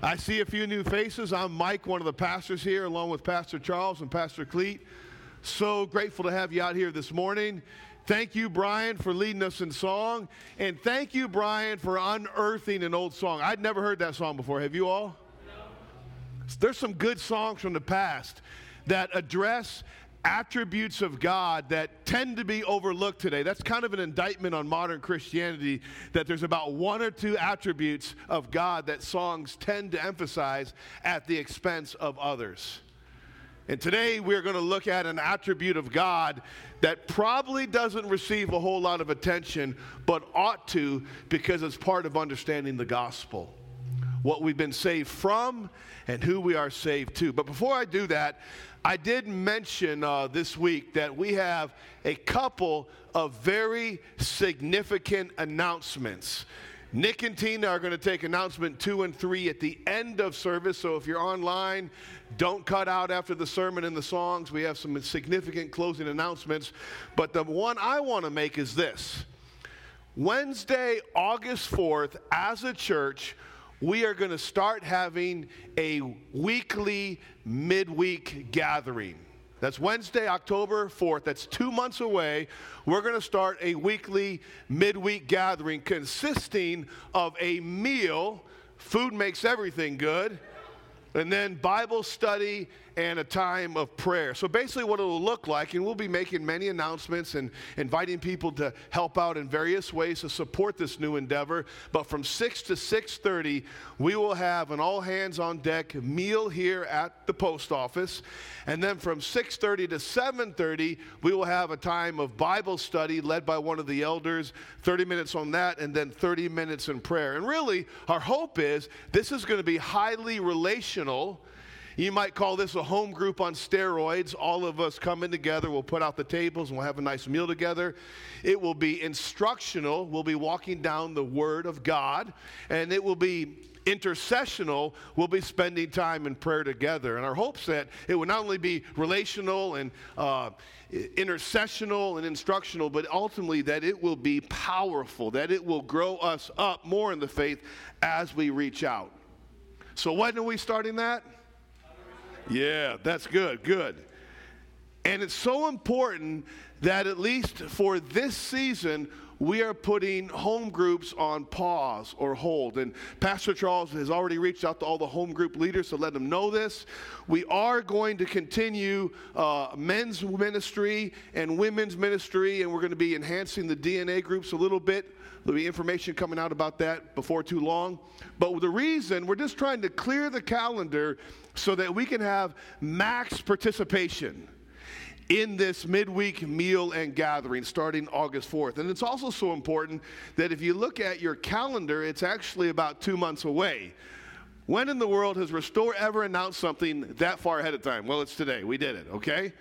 I see a few new faces. I'm Mike, one of the pastors here, along with Pastor Charles and Pastor Cleet. So grateful to have you out here this morning. Thank you, Brian, for leading us in song. And thank you, Brian, for unearthing an old song. I'd never heard that song before. Have you all? There's some good songs from the past that address attributes of God that tend to be overlooked today. That's kind of an indictment on modern Christianity that there's about one or two attributes of God that songs tend to emphasize at the expense of others. And today we're going to look at an attribute of God that probably doesn't receive a whole lot of attention, but ought to because it's part of understanding the gospel. What we've been saved from and who we are saved to. But before I do that, I did mention uh, this week that we have a couple of very significant announcements. Nick and Tina are going to take announcement two and three at the end of service. So if you're online, don't cut out after the sermon and the songs. We have some significant closing announcements. But the one I want to make is this Wednesday, August 4th, as a church, we are going to start having a weekly midweek gathering. That's Wednesday, October 4th. That's two months away. We're going to start a weekly midweek gathering consisting of a meal. Food makes everything good. And then Bible study and a time of prayer. So basically, what it'll look like, and we'll be making many announcements and inviting people to help out in various ways to support this new endeavor. But from 6 to 6:30, we will have an all hands on deck meal here at the post office, and then from 6:30 to 7:30, we will have a time of Bible study led by one of the elders. 30 minutes on that, and then 30 minutes in prayer. And really, our hope is this is going to be highly relational you might call this a home group on steroids. All of us coming together. We'll put out the tables and we'll have a nice meal together. It will be instructional. We'll be walking down the Word of God. And it will be intercessional, we'll be spending time in prayer together. And our hopes that it will not only be relational and uh, intercessional and instructional, but ultimately that it will be powerful, that it will grow us up more in the faith as we reach out. So, when are we starting that? Yeah, that's good, good. And it's so important that at least for this season, we are putting home groups on pause or hold. And Pastor Charles has already reached out to all the home group leaders to let them know this. We are going to continue uh, men's ministry and women's ministry, and we're going to be enhancing the DNA groups a little bit. There'll be information coming out about that before too long. But the reason, we're just trying to clear the calendar so that we can have max participation in this midweek meal and gathering starting August 4th. And it's also so important that if you look at your calendar, it's actually about two months away. When in the world has Restore ever announced something that far ahead of time? Well, it's today. We did it, okay?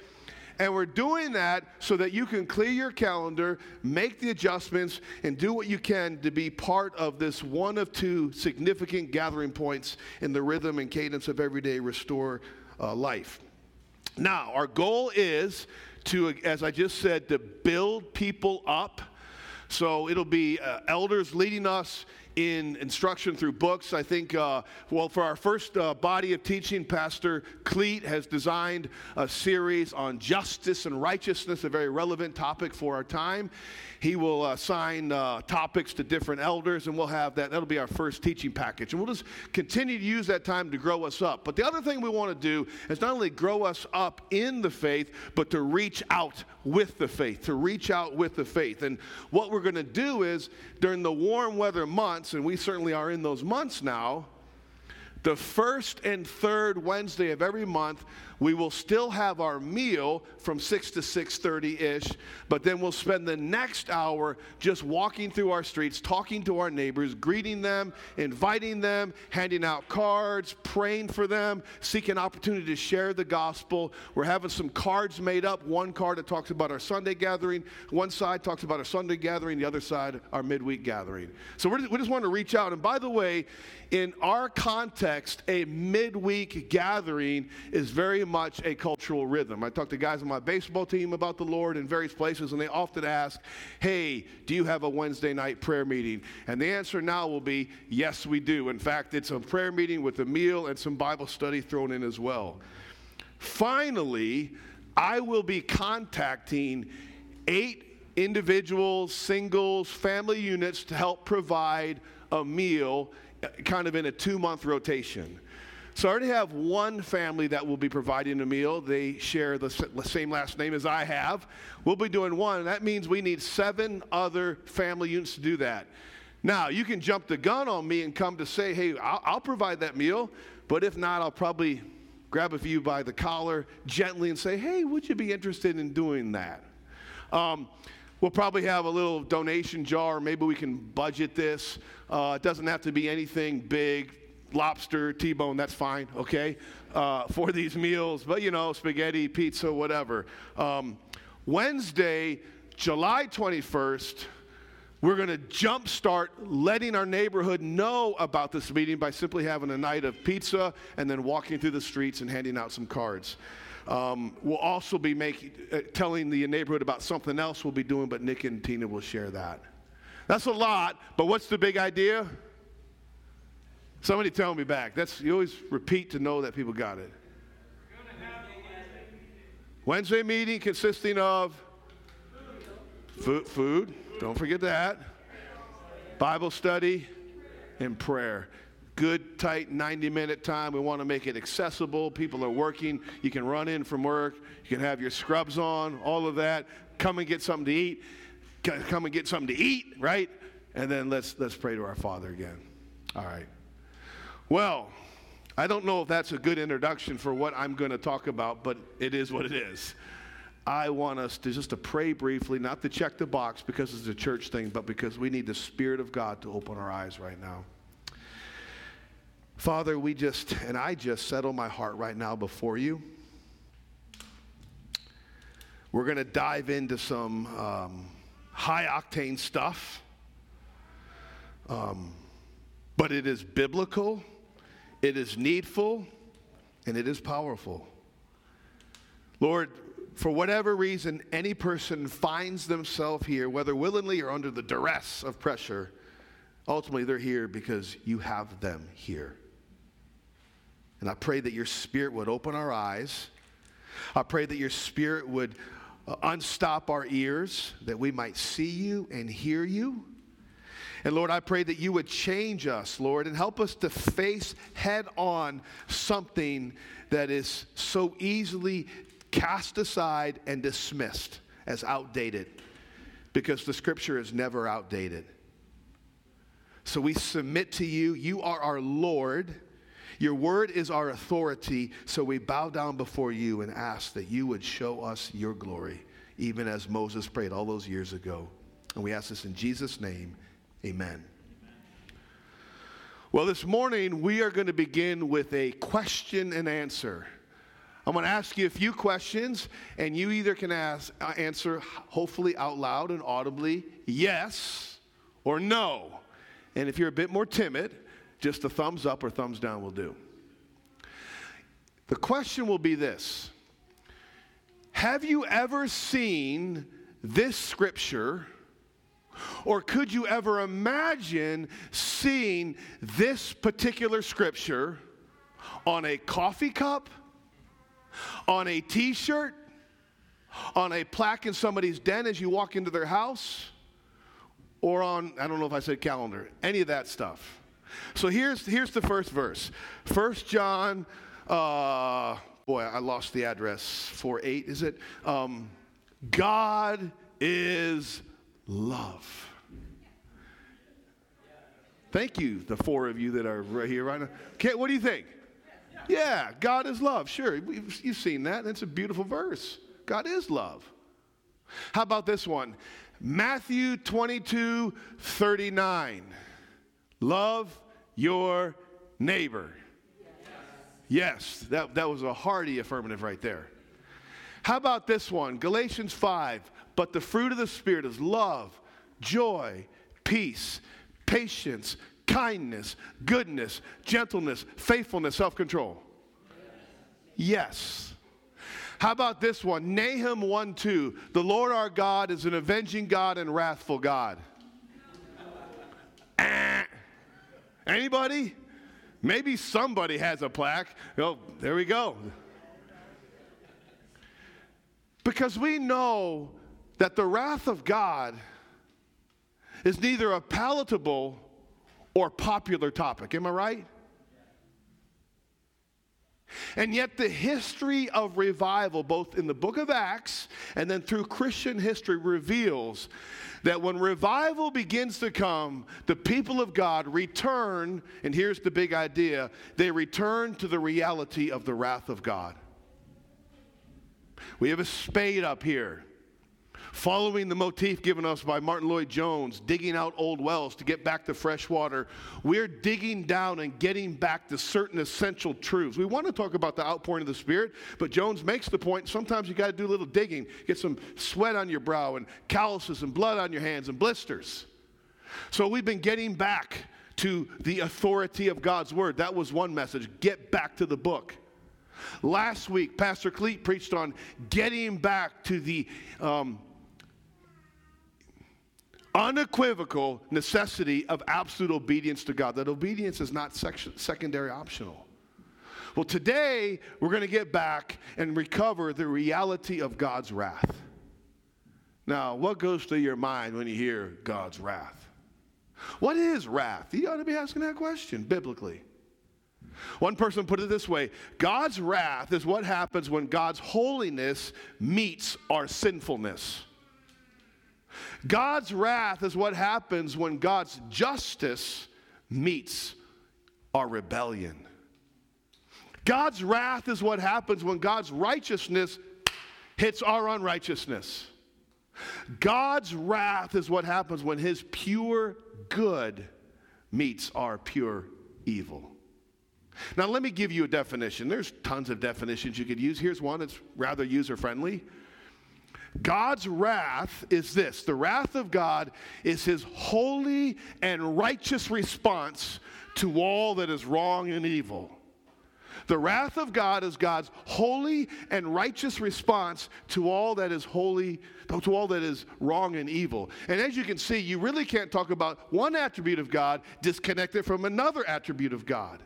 And we're doing that so that you can clear your calendar, make the adjustments, and do what you can to be part of this one of two significant gathering points in the rhythm and cadence of everyday restore uh, life. Now, our goal is to, as I just said, to build people up. So it'll be uh, elders leading us in instruction through books. I think, uh, well, for our first uh, body of teaching, Pastor Cleet has designed a series on justice and righteousness, a very relevant topic for our time. He will assign uh, topics to different elders, and we'll have that. That'll be our first teaching package. And we'll just continue to use that time to grow us up. But the other thing we want to do is not only grow us up in the faith, but to reach out with the faith, to reach out with the faith. And what we're going to do is during the warm weather months, and we certainly are in those months now, the first and third Wednesday of every month, we will still have our meal from 6 to 6:30ish, but then we'll spend the next hour just walking through our streets, talking to our neighbors, greeting them, inviting them, handing out cards, praying for them, seeking opportunity to share the gospel. We're having some cards made up. One card that talks about our Sunday gathering, one side talks about our Sunday gathering, the other side our midweek gathering. So we just want to reach out. And by the way, in our context, a midweek gathering is very much a cultural rhythm. I talk to guys on my baseball team about the Lord in various places, and they often ask, Hey, do you have a Wednesday night prayer meeting? And the answer now will be, Yes, we do. In fact, it's a prayer meeting with a meal and some Bible study thrown in as well. Finally, I will be contacting eight individuals, singles, family units to help provide a meal kind of in a two month rotation. So I already have one family that will be providing a meal. They share the same last name as I have. We'll be doing one. That means we need seven other family units to do that. Now, you can jump the gun on me and come to say, hey, I'll, I'll provide that meal. But if not, I'll probably grab a few by the collar gently and say, hey, would you be interested in doing that? Um, We'll probably have a little donation jar. Maybe we can budget this. Uh, it doesn't have to be anything big. Lobster, T-bone, that's fine, okay, uh, for these meals. But you know, spaghetti, pizza, whatever. Um, Wednesday, July 21st, we're going to jumpstart letting our neighborhood know about this meeting by simply having a night of pizza and then walking through the streets and handing out some cards. Um, we'll also be making, uh, telling the neighborhood about something else we'll be doing, but Nick and Tina will share that. That's a lot, but what's the big idea? Somebody tell me back. That's you always repeat to know that people got it. Wednesday meeting consisting of food, food. Don't forget that. Bible study and prayer good, tight 90 minute time. We want to make it accessible. People are working. You can run in from work. You can have your scrubs on, all of that. Come and get something to eat. Come and get something to eat, right? And then let's, let's pray to our Father again. All right. Well, I don't know if that's a good introduction for what I'm going to talk about, but it is what it is. I want us to just to pray briefly, not to check the box because it's a church thing, but because we need the Spirit of God to open our eyes right now. Father, we just, and I just settle my heart right now before you. We're going to dive into some um, high octane stuff, um, but it is biblical, it is needful, and it is powerful. Lord, for whatever reason any person finds themselves here, whether willingly or under the duress of pressure, ultimately they're here because you have them here. And I pray that your spirit would open our eyes. I pray that your spirit would uh, unstop our ears, that we might see you and hear you. And Lord, I pray that you would change us, Lord, and help us to face head on something that is so easily cast aside and dismissed as outdated because the scripture is never outdated. So we submit to you. You are our Lord. Your word is our authority, so we bow down before you and ask that you would show us your glory, even as Moses prayed all those years ago. And we ask this in Jesus' name. Amen. Well, this morning we are going to begin with a question and answer. I'm going to ask you a few questions, and you either can ask, uh, answer, hopefully out loud and audibly, yes or no. And if you're a bit more timid, just a thumbs up or thumbs down will do. The question will be this Have you ever seen this scripture? Or could you ever imagine seeing this particular scripture on a coffee cup, on a t shirt, on a plaque in somebody's den as you walk into their house, or on, I don't know if I said calendar, any of that stuff? So here's, here's the first verse. First John, uh, boy, I lost the address. 4 8, is it? Um, God is love. Thank you, the four of you that are right here right now. Okay, what do you think? Yeah, God is love. Sure, you've seen that. That's a beautiful verse. God is love. How about this one? Matthew 22 39. Love your neighbor. Yes, that, that was a hearty affirmative right there. How about this one? Galatians 5. But the fruit of the Spirit is love, joy, peace, patience, kindness, goodness, gentleness, faithfulness, self control? Yes. How about this one? Nahum 1 2. The Lord our God is an avenging God and wrathful God. Eh. Anybody? Maybe somebody has a plaque. Oh, there we go. Because we know that the wrath of God is neither a palatable or popular topic. Am I right? And yet, the history of revival, both in the book of Acts and then through Christian history, reveals that when revival begins to come, the people of God return, and here's the big idea they return to the reality of the wrath of God. We have a spade up here following the motif given us by Martyn Lloyd-Jones, digging out old wells to get back to fresh water, we're digging down and getting back to certain essential truths. We want to talk about the outpouring of the Spirit, but Jones makes the point sometimes you got to do a little digging, get some sweat on your brow and calluses and blood on your hands and blisters. So we've been getting back to the authority of God's Word. That was one message. Get back to the book. Last week, Pastor Cleet preached on getting back to the um, unequivocal necessity of absolute obedience to God. That obedience is not secondary optional. Well, today we're going to get back and recover the reality of God's wrath. Now, what goes through your mind when you hear God's wrath? What is wrath? You ought to be asking that question biblically. One person put it this way God's wrath is what happens when God's holiness meets our sinfulness. God's wrath is what happens when God's justice meets our rebellion. God's wrath is what happens when God's righteousness hits our unrighteousness. God's wrath is what happens when his pure good meets our pure evil. Now, let me give you a definition. There's tons of definitions you could use. Here's one that's rather user friendly God's wrath is this the wrath of God is his holy and righteous response to all that is wrong and evil. The wrath of God is God's holy and righteous response to all that is holy, to all that is wrong and evil. And as you can see, you really can't talk about one attribute of God disconnected from another attribute of God.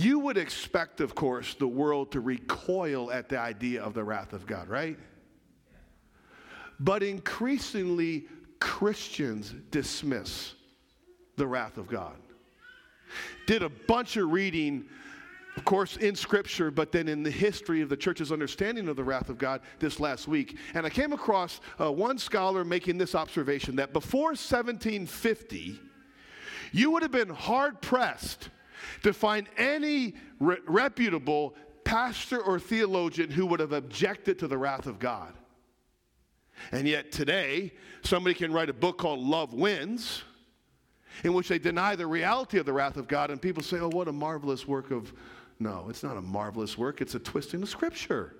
You would expect, of course, the world to recoil at the idea of the wrath of God, right? But increasingly, Christians dismiss the wrath of God. Did a bunch of reading, of course, in Scripture, but then in the history of the church's understanding of the wrath of God this last week. And I came across uh, one scholar making this observation that before 1750, you would have been hard pressed to find any re- reputable pastor or theologian who would have objected to the wrath of God. And yet today, somebody can write a book called Love Wins, in which they deny the reality of the wrath of God, and people say, oh, what a marvelous work of. No, it's not a marvelous work, it's a twisting of Scripture.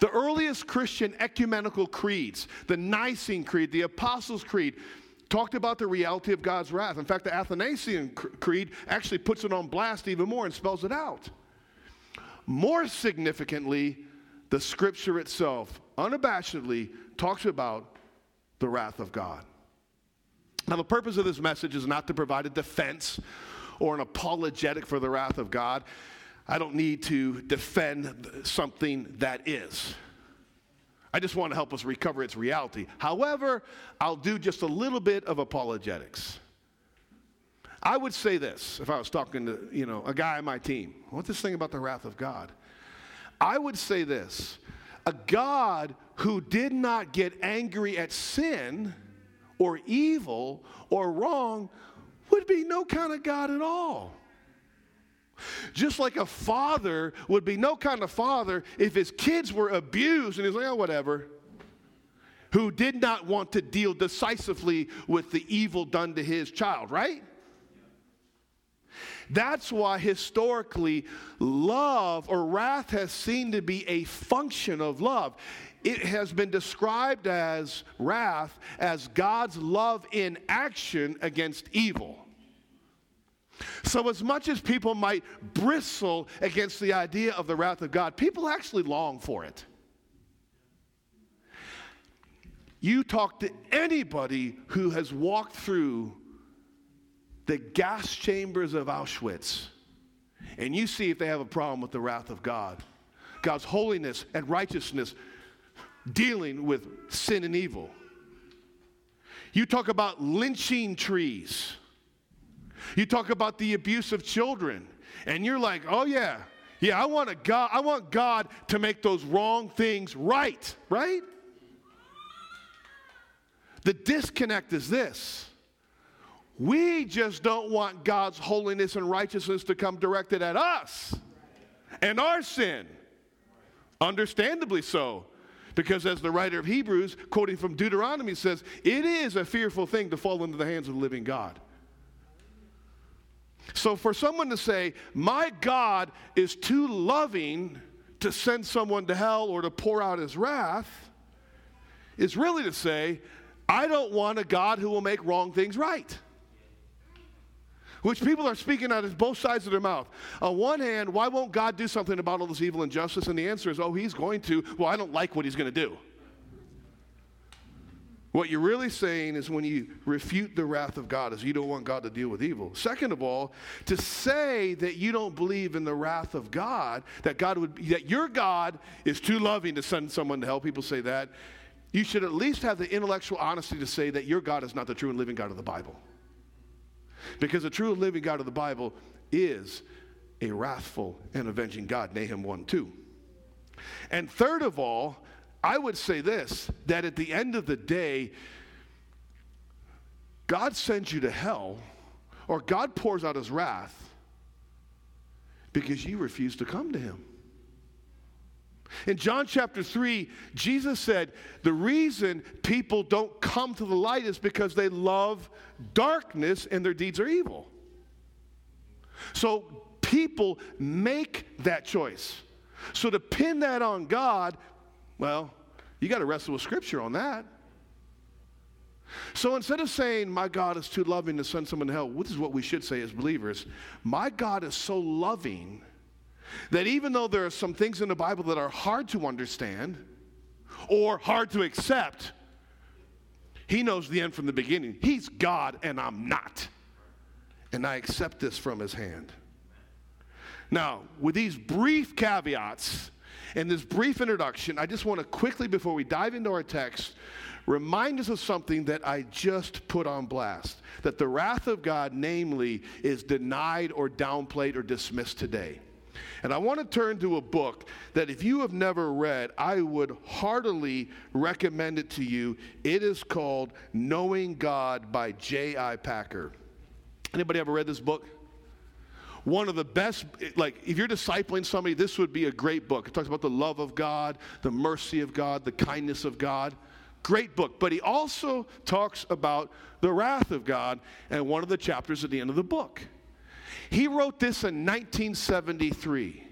The earliest Christian ecumenical creeds, the Nicene Creed, the Apostles' Creed, talked about the reality of God's wrath. In fact, the Athanasian Creed actually puts it on blast even more and spells it out. More significantly, the scripture itself unabashedly talks about the wrath of God. Now, the purpose of this message is not to provide a defense or an apologetic for the wrath of God. I don't need to defend something that is. I just want to help us recover its reality. However, I'll do just a little bit of apologetics. I would say this if I was talking to, you know, a guy on my team. What's this thing about the wrath of God? I would say this a God who did not get angry at sin or evil or wrong would be no kind of God at all. Just like a father would be no kind of father if his kids were abused and he's like, oh, whatever. Who did not want to deal decisively with the evil done to his child, right? That's why historically, love or wrath has seemed to be a function of love. it has been described as wrath as God's love in action against evil. So, as much as people might bristle against the idea of the wrath of God, people actually long for it. You talk to anybody who has walked through the gas chambers of Auschwitz, and you see if they have a problem with the wrath of God. God's holiness and righteousness dealing with sin and evil. You talk about lynching trees. You talk about the abuse of children. And you're like, oh yeah, yeah, I want a God, I want God to make those wrong things right, right? The disconnect is this. We just don't want God's holiness and righteousness to come directed at us and our sin. Understandably so. Because as the writer of Hebrews, quoting from Deuteronomy, says, it is a fearful thing to fall into the hands of the living God. So for someone to say, my God is too loving to send someone to hell or to pour out his wrath, is really to say, I don't want a God who will make wrong things right which people are speaking out of both sides of their mouth. On one hand, why won't God do something about all this evil and justice? And the answer is, oh, he's going to. Well, I don't like what he's going to do. What you're really saying is when you refute the wrath of God is you don't want God to deal with evil. Second of all, to say that you don't believe in the wrath of God, that God would that your God is too loving to send someone to hell. People say that. You should at least have the intellectual honesty to say that your God is not the true and living God of the Bible. Because the true and living God of the Bible is a wrathful and avenging God, Nahum 1 2. And third of all, I would say this that at the end of the day, God sends you to hell, or God pours out his wrath because you refuse to come to him. In John chapter 3, Jesus said, The reason people don't come to the light is because they love darkness and their deeds are evil. So people make that choice. So to pin that on God, well, you got to wrestle with Scripture on that. So instead of saying, My God is too loving to send someone to hell, which is what we should say as believers, my God is so loving that even though there are some things in the Bible that are hard to understand or hard to accept, He knows the end from the beginning. He's God and I'm not. And I accept this from His hand. Now, with these brief caveats and this brief introduction, I just want to quickly, before we dive into our text, remind us of something that I just put on blast that the wrath of God, namely, is denied or downplayed or dismissed today. And I want to turn to a book that if you have never read, I would heartily recommend it to you. It is called Knowing God by J.I. Packer. Anybody ever read this book? One of the best, like, if you're discipling somebody, this would be a great book. It talks about the love of God, the mercy of God, the kindness of God. Great book. But he also talks about the wrath of God and one of the chapters at the end of the book. He wrote this in 1973.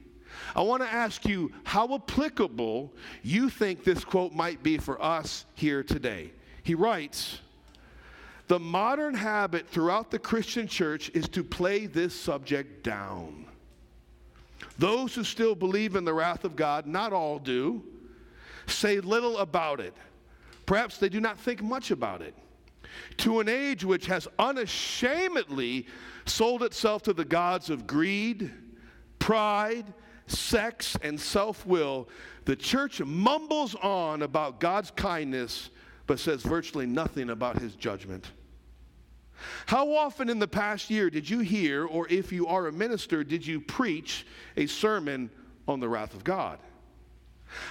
I want to ask you how applicable you think this quote might be for us here today. He writes, The modern habit throughout the Christian church is to play this subject down. Those who still believe in the wrath of God, not all do, say little about it. Perhaps they do not think much about it. To an age which has unashamedly sold itself to the gods of greed, pride, sex, and self will, the church mumbles on about God's kindness but says virtually nothing about his judgment. How often in the past year did you hear, or if you are a minister, did you preach a sermon on the wrath of God?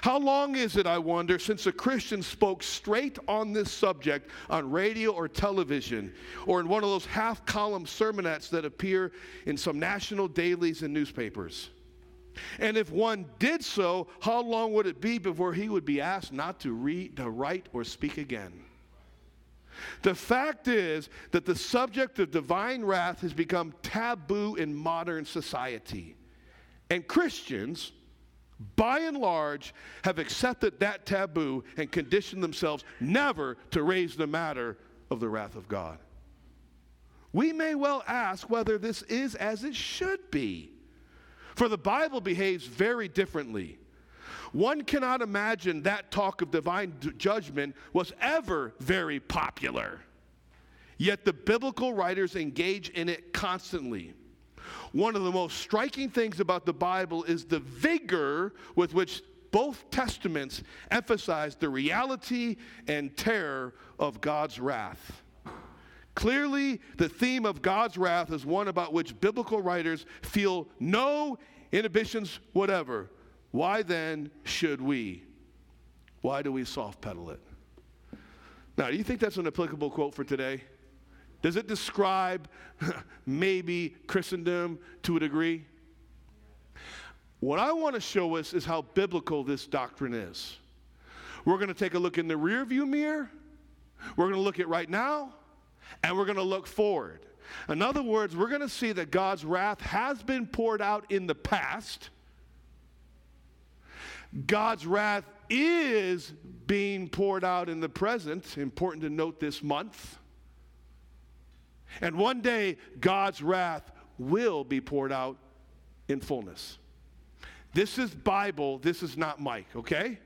How long is it, I wonder, since a Christian spoke straight on this subject on radio or television or in one of those half column sermonettes that appear in some national dailies and newspapers? And if one did so, how long would it be before he would be asked not to read, to write, or speak again? The fact is that the subject of divine wrath has become taboo in modern society. And Christians, by and large, have accepted that taboo and conditioned themselves never to raise the matter of the wrath of God. We may well ask whether this is as it should be, for the Bible behaves very differently. One cannot imagine that talk of divine judgment was ever very popular. Yet the biblical writers engage in it constantly. One of the most striking things about the Bible is the vigor with which both testaments emphasize the reality and terror of God's wrath. Clearly, the theme of God's wrath is one about which biblical writers feel no inhibitions whatever. Why then should we? Why do we soft pedal it? Now, do you think that's an applicable quote for today? Does it describe maybe Christendom to a degree? What I want to show us is how biblical this doctrine is. We're going to take a look in the rearview mirror. We're going to look at right now, and we're going to look forward. In other words, we're going to see that God's wrath has been poured out in the past. God's wrath is being poured out in the present. Important to note this month. And one day, God's wrath will be poured out in fullness. This is Bible, this is not Mike, okay?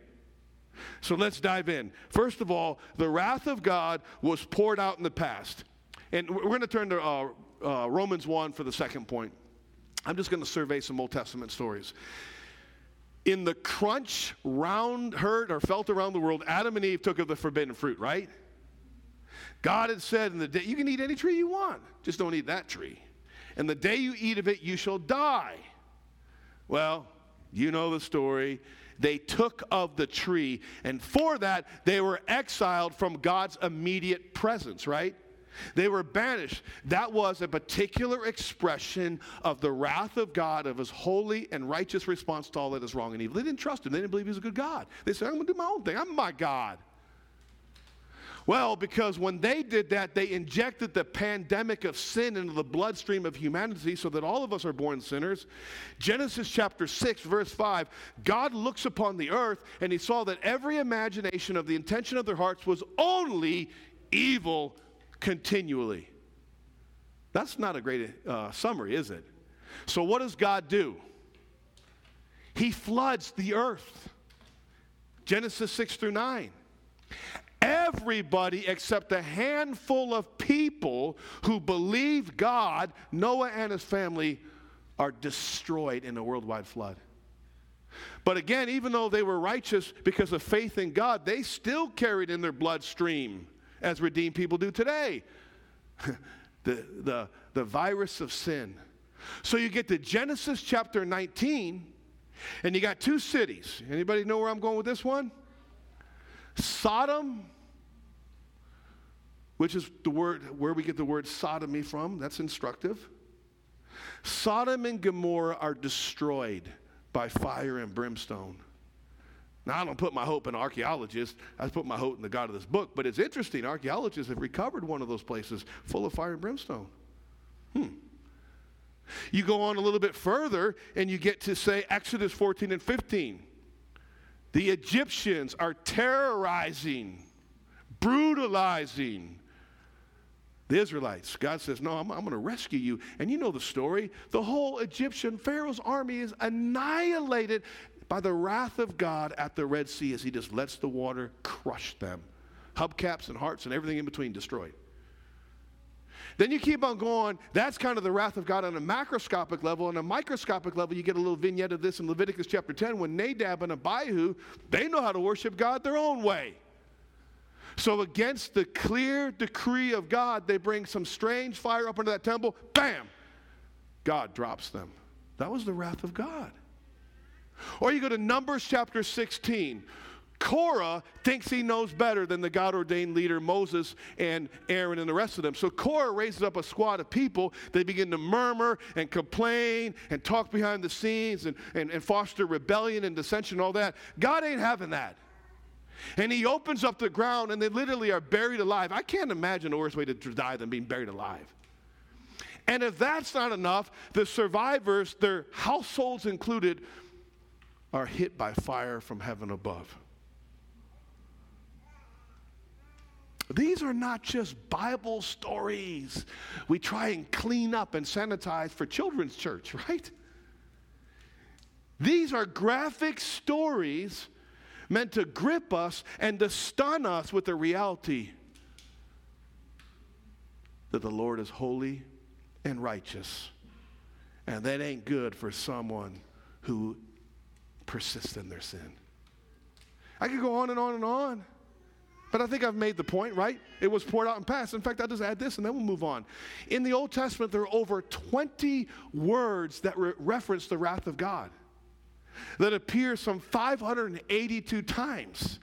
So let's dive in. First of all, the wrath of God was poured out in the past. And we're going to turn to uh, uh, Romans 1 for the second point. I'm just going to survey some Old Testament stories. In the crunch round, heard, or felt around the world, Adam and Eve took of the forbidden fruit, right? God had said in the day, you can eat any tree you want, just don't eat that tree. And the day you eat of it, you shall die. Well, you know the story. They took of the tree, and for that, they were exiled from God's immediate presence, right? They were banished. That was a particular expression of the wrath of God, of his holy and righteous response to all that is wrong and evil. They didn't trust him. They didn't believe he was a good God. They said, I'm going to do my own thing. I'm my God. Well, because when they did that, they injected the pandemic of sin into the bloodstream of humanity so that all of us are born sinners. Genesis chapter 6, verse 5 God looks upon the earth and he saw that every imagination of the intention of their hearts was only evil continually. That's not a great uh, summary, is it? So, what does God do? He floods the earth. Genesis 6 through 9 everybody except a handful of people who believe God, Noah and his family, are destroyed in a worldwide flood. But again, even though they were righteous because of faith in God, they still carried in their bloodstream, as redeemed people do today, the, the, the virus of sin. So you get to Genesis chapter 19, and you got two cities. Anybody know where I'm going with this one? Sodom which is the word where we get the word sodomy from. That's instructive. Sodom and Gomorrah are destroyed by fire and brimstone. Now, I don't put my hope in archaeologists. I put my hope in the God of this book. But it's interesting. Archaeologists have recovered one of those places full of fire and brimstone. Hmm. You go on a little bit further and you get to say Exodus 14 and 15. The Egyptians are terrorizing, brutalizing, the Israelites. God says, No, I'm, I'm going to rescue you. And you know the story. The whole Egyptian Pharaoh's army is annihilated by the wrath of God at the Red Sea as he just lets the water crush them. Hubcaps and hearts and everything in between destroyed. Then you keep on going. That's kind of the wrath of God on a macroscopic level. On a microscopic level, you get a little vignette of this in Leviticus chapter 10 when Nadab and Abihu, they know how to worship God their own way. So, against the clear decree of God, they bring some strange fire up into that temple. Bam! God drops them. That was the wrath of God. Or you go to Numbers chapter 16. Korah thinks he knows better than the God ordained leader Moses and Aaron and the rest of them. So Korah raises up a squad of people. They begin to murmur and complain and talk behind the scenes and, and, and foster rebellion and dissension and all that. God ain't having that. And he opens up the ground and they literally are buried alive. I can't imagine a worse way to die than being buried alive. And if that's not enough, the survivors, their households included, are hit by fire from heaven above. These are not just Bible stories we try and clean up and sanitize for children's church, right? These are graphic stories meant to grip us and to stun us with the reality that the Lord is holy and righteous. And that ain't good for someone who persists in their sin. I could go on and on and on. But I think I've made the point, right? It was poured out and passed. In fact, I'll just add this and then we'll move on. In the Old Testament, there are over 20 words that re- reference the wrath of God that appears some 582 times.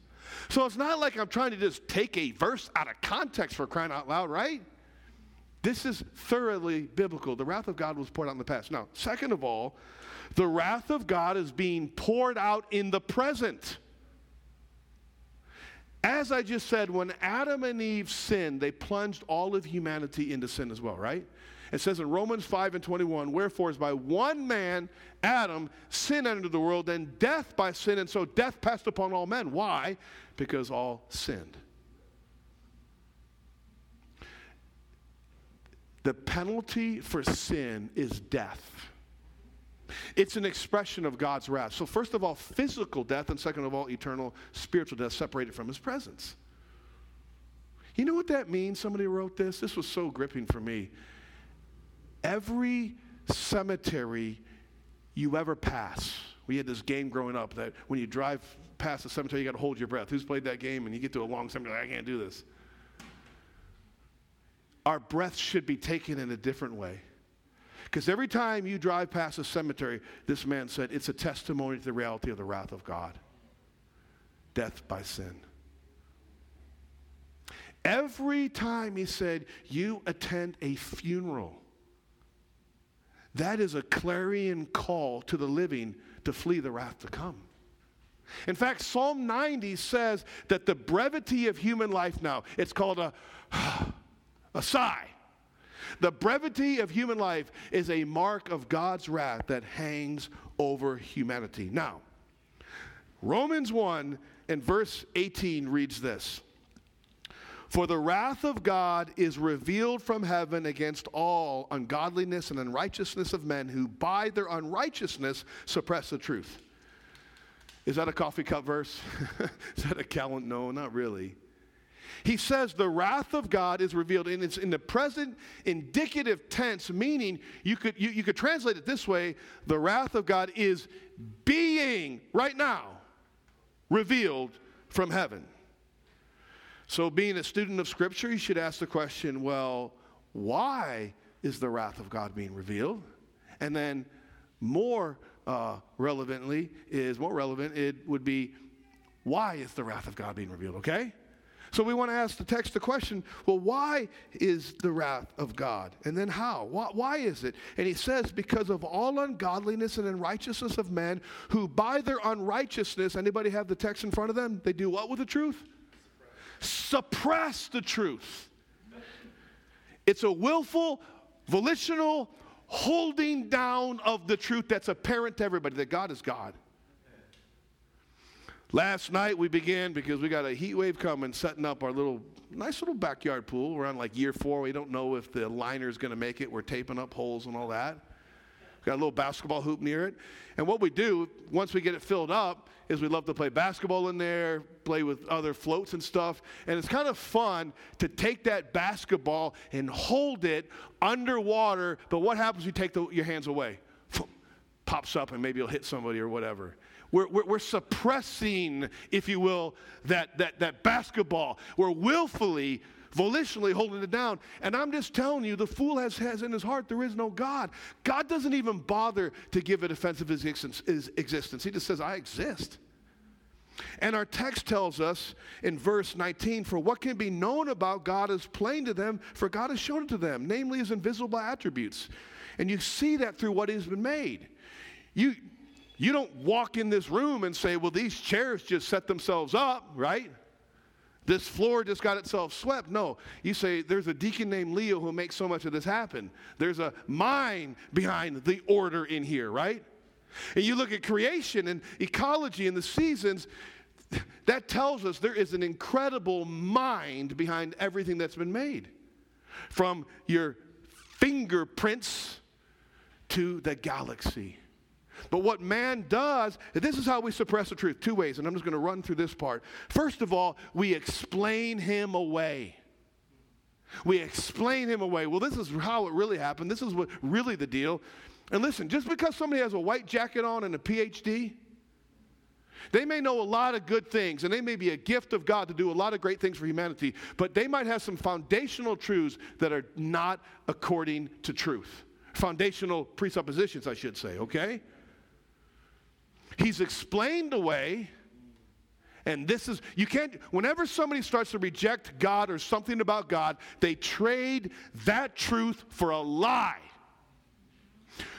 So it's not like I'm trying to just take a verse out of context for crying out loud, right? This is thoroughly biblical. The wrath of God was poured out in the past. Now, second of all, the wrath of God is being poured out in the present. As I just said, when Adam and Eve sinned, they plunged all of humanity into sin as well, right? It says in Romans 5 and 21, wherefore is by one man, Adam, sin entered the world, and death by sin, and so death passed upon all men. Why? Because all sinned. The penalty for sin is death. It's an expression of God's wrath. So, first of all, physical death, and second of all, eternal spiritual death separated from his presence. You know what that means? Somebody wrote this. This was so gripping for me. Every cemetery you ever pass, we had this game growing up that when you drive past a cemetery, you got to hold your breath. Who's played that game? And you get to a long cemetery, like, I can't do this. Our breath should be taken in a different way. Because every time you drive past a cemetery, this man said, it's a testimony to the reality of the wrath of God death by sin. Every time he said, you attend a funeral, that is a clarion call to the living to flee the wrath to come. In fact, Psalm 90 says that the brevity of human life now, it's called a, a sigh. The brevity of human life is a mark of God's wrath that hangs over humanity. Now, Romans 1 and verse 18 reads this For the wrath of God is revealed from heaven against all ungodliness and unrighteousness of men who by their unrighteousness suppress the truth. Is that a coffee cup verse? is that a calendar? No, not really. He says the wrath of God is revealed, and it's in the present indicative tense, meaning you could, you, you could translate it this way the wrath of God is being right now revealed from heaven. So, being a student of Scripture, you should ask the question well, why is the wrath of God being revealed? And then, more uh, relevantly, is more relevant, it would be why is the wrath of God being revealed, okay? So we want to ask the text the question well, why is the wrath of God? And then how? Why, why, is it? And he says, because of all ungodliness and unrighteousness of men who by their unrighteousness, anybody have the text in front of them? They do what with the truth? Suppress, the truth. It's a willful, volitional holding down of the truth that's apparent to everybody that God is God. Last night we began because we got a heat wave coming, setting up our little nice little backyard pool. We're on like year four. We don't know if the liner is going to make it. We're taping up holes and all that. Got a little basketball hoop near it. And what we do once we get it filled up is we love to play basketball in there, play with other floats and stuff. And it's kind of fun to take that basketball and hold it underwater. But what happens when you take the, your hands away? Pops up and maybe you'll hit somebody or whatever. We're, we're, we're, suppressing, if you will, that, that, that basketball. We're willfully, volitionally holding it down. And I'm just telling you, the fool has, has in his heart, there is no God. God doesn't even bother to give a defense of his existence, his existence. He just says, I exist. And our text tells us in verse 19, for what can be known about God is plain to them, for God has shown it to them, namely his invisible attributes. And you see that through what has been made. You, you don't walk in this room and say, well, these chairs just set themselves up, right? This floor just got itself swept. No, you say, there's a deacon named Leo who makes so much of this happen. There's a mind behind the order in here, right? And you look at creation and ecology and the seasons, that tells us there is an incredible mind behind everything that's been made. From your fingerprints to the galaxy. But what man does, this is how we suppress the truth two ways, and I'm just going to run through this part. First of all, we explain him away. We explain him away. Well, this is how it really happened. This is what really the deal. And listen, just because somebody has a white jacket on and a PhD, they may know a lot of good things, and they may be a gift of God to do a lot of great things for humanity, but they might have some foundational truths that are not according to truth. Foundational presuppositions, I should say, okay? He's explained away. And this is, you can't, whenever somebody starts to reject God or something about God, they trade that truth for a lie.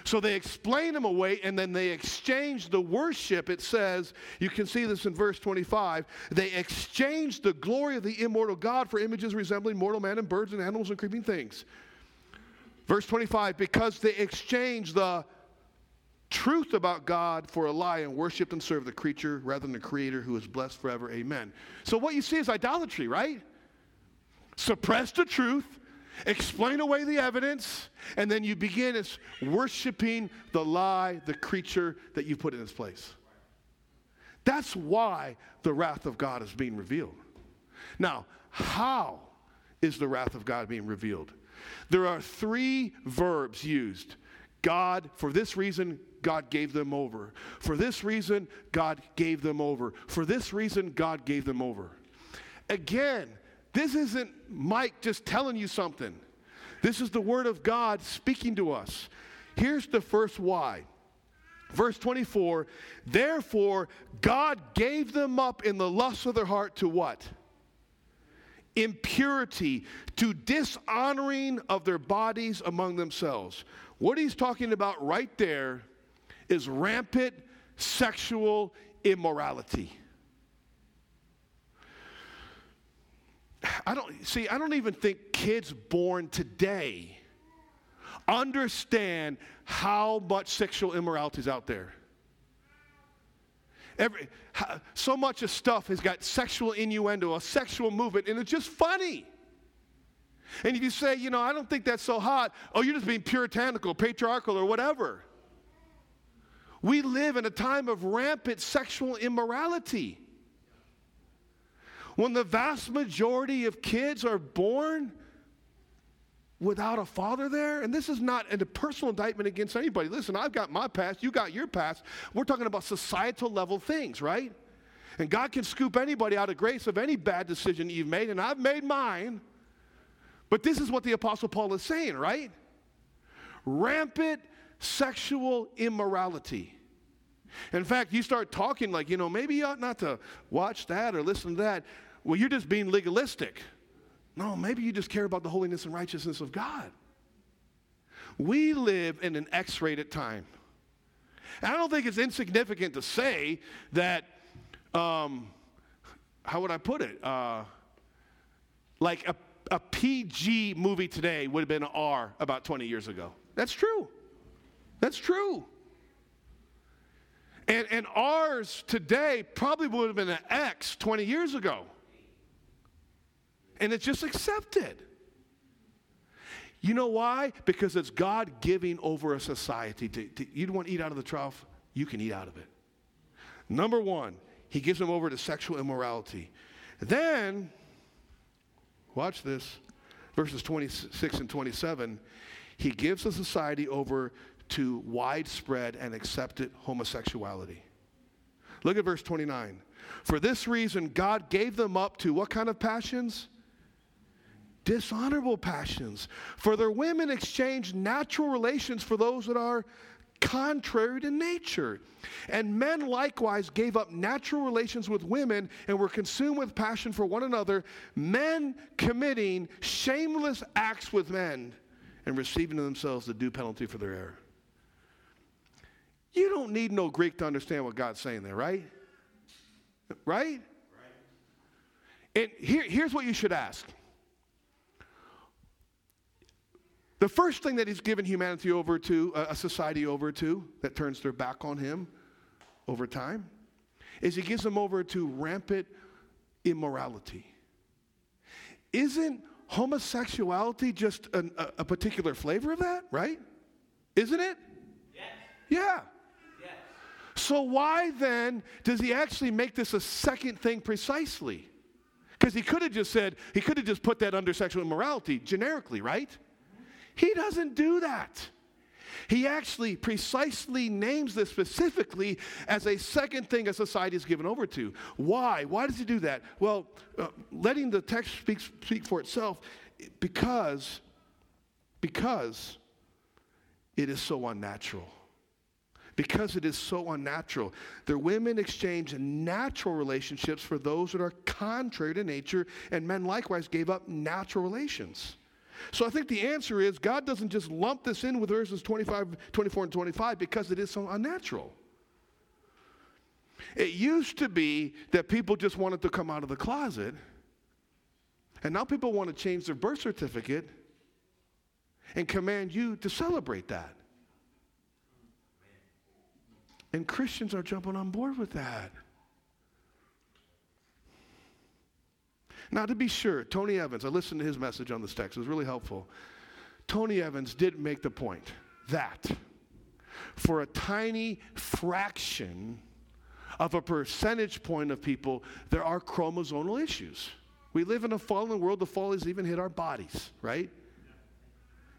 So they explain him away and then they exchange the worship. It says, you can see this in verse 25. They exchange the glory of the immortal God for images resembling mortal man and birds and animals and creeping things. Verse 25, because they exchange the truth about God for a lie and worshiped and served the creature rather than the creator who is blessed forever. Amen. So what you see is idolatry, right? Suppress the truth explain away the evidence, and then you begin as worshiping the lie, the creature that you put in its place. That's why the wrath of God is being revealed. Now, how is the wrath of God being revealed? There are three verbs used. God, for this reason, God gave them over. For this reason, God gave them over. For this reason, God gave them over. Again, this isn't Mike just telling you something. This is the Word of God speaking to us. Here's the first why. Verse 24, therefore God gave them up in the lust of their heart to what? Impurity, to dishonoring of their bodies among themselves. What he's talking about right there is rampant sexual immorality. I don't see, I don't even think kids born today understand how much sexual immorality is out there. Every, so much of stuff has got sexual innuendo, a sexual movement, and it's just funny. And if you say, you know, I don't think that's so hot, oh, you're just being puritanical, patriarchal, or whatever. We live in a time of rampant sexual immorality when the vast majority of kids are born without a father there? And this is not a personal indictment against anybody. Listen, I've got my past, you got your past. We're talking about societal level things, right? And God can scoop anybody out of grace of any bad decision you've made, and I've made mine. But this is what the Apostle Paul is saying, right? Rampant sexual immorality. In fact, you start talking like, you know, maybe you ought not to watch that or listen to that. Well, you're just being legalistic. No, maybe you just care about the holiness and righteousness of God. We live in an X rated time. And I don't think it's insignificant to say that, um, how would I put it? Uh, like a, a PG movie today would have been an R about 20 years ago. That's true. That's true. And, and ours today probably would have been an X 20 years ago. And it's just accepted. You know why? Because it's God giving over a society. To, to, you don't want to eat out of the trough? You can eat out of it. Number one, he gives them over to sexual immorality. Then, watch this, verses 26 and 27. He gives the society over to widespread and accepted homosexuality. Look at verse 29. For this reason, God gave them up to what kind of passions? Dishonorable passions. For their women exchanged natural relations for those that are contrary to nature. And men likewise gave up natural relations with women and were consumed with passion for one another, men committing shameless acts with men and receiving to themselves the due penalty for their error. You don't need no Greek to understand what God's saying there, right? Right? right. And here, here's what you should ask. The first thing that he's given humanity over to, a society over to, that turns their back on him over time, is he gives them over to rampant immorality. Isn't homosexuality just an, a, a, particular flavor of that, right? Isn't it? Yes. Yeah. So, why then does he actually make this a second thing precisely? Because he could have just said, he could have just put that under sexual immorality generically, right? He doesn't do that. He actually precisely names this specifically as a second thing a society is given over to. Why? Why does he do that? Well, uh, letting the text speak, speak for itself because, because it is so unnatural. Because it is so unnatural. The women exchange natural relationships for those that are contrary to nature, and men likewise gave up natural relations. So I think the answer is God doesn't just lump this in with verses 25, 24, and 25 because it is so unnatural. It used to be that people just wanted to come out of the closet, and now people want to change their birth certificate and command you to celebrate that. And Christians are jumping on board with that. Now, to be sure, Tony Evans, I listened to his message on this text, it was really helpful. Tony Evans did make the point that for a tiny fraction of a percentage point of people, there are chromosomal issues. We live in a fallen world, the fall has even hit our bodies, right?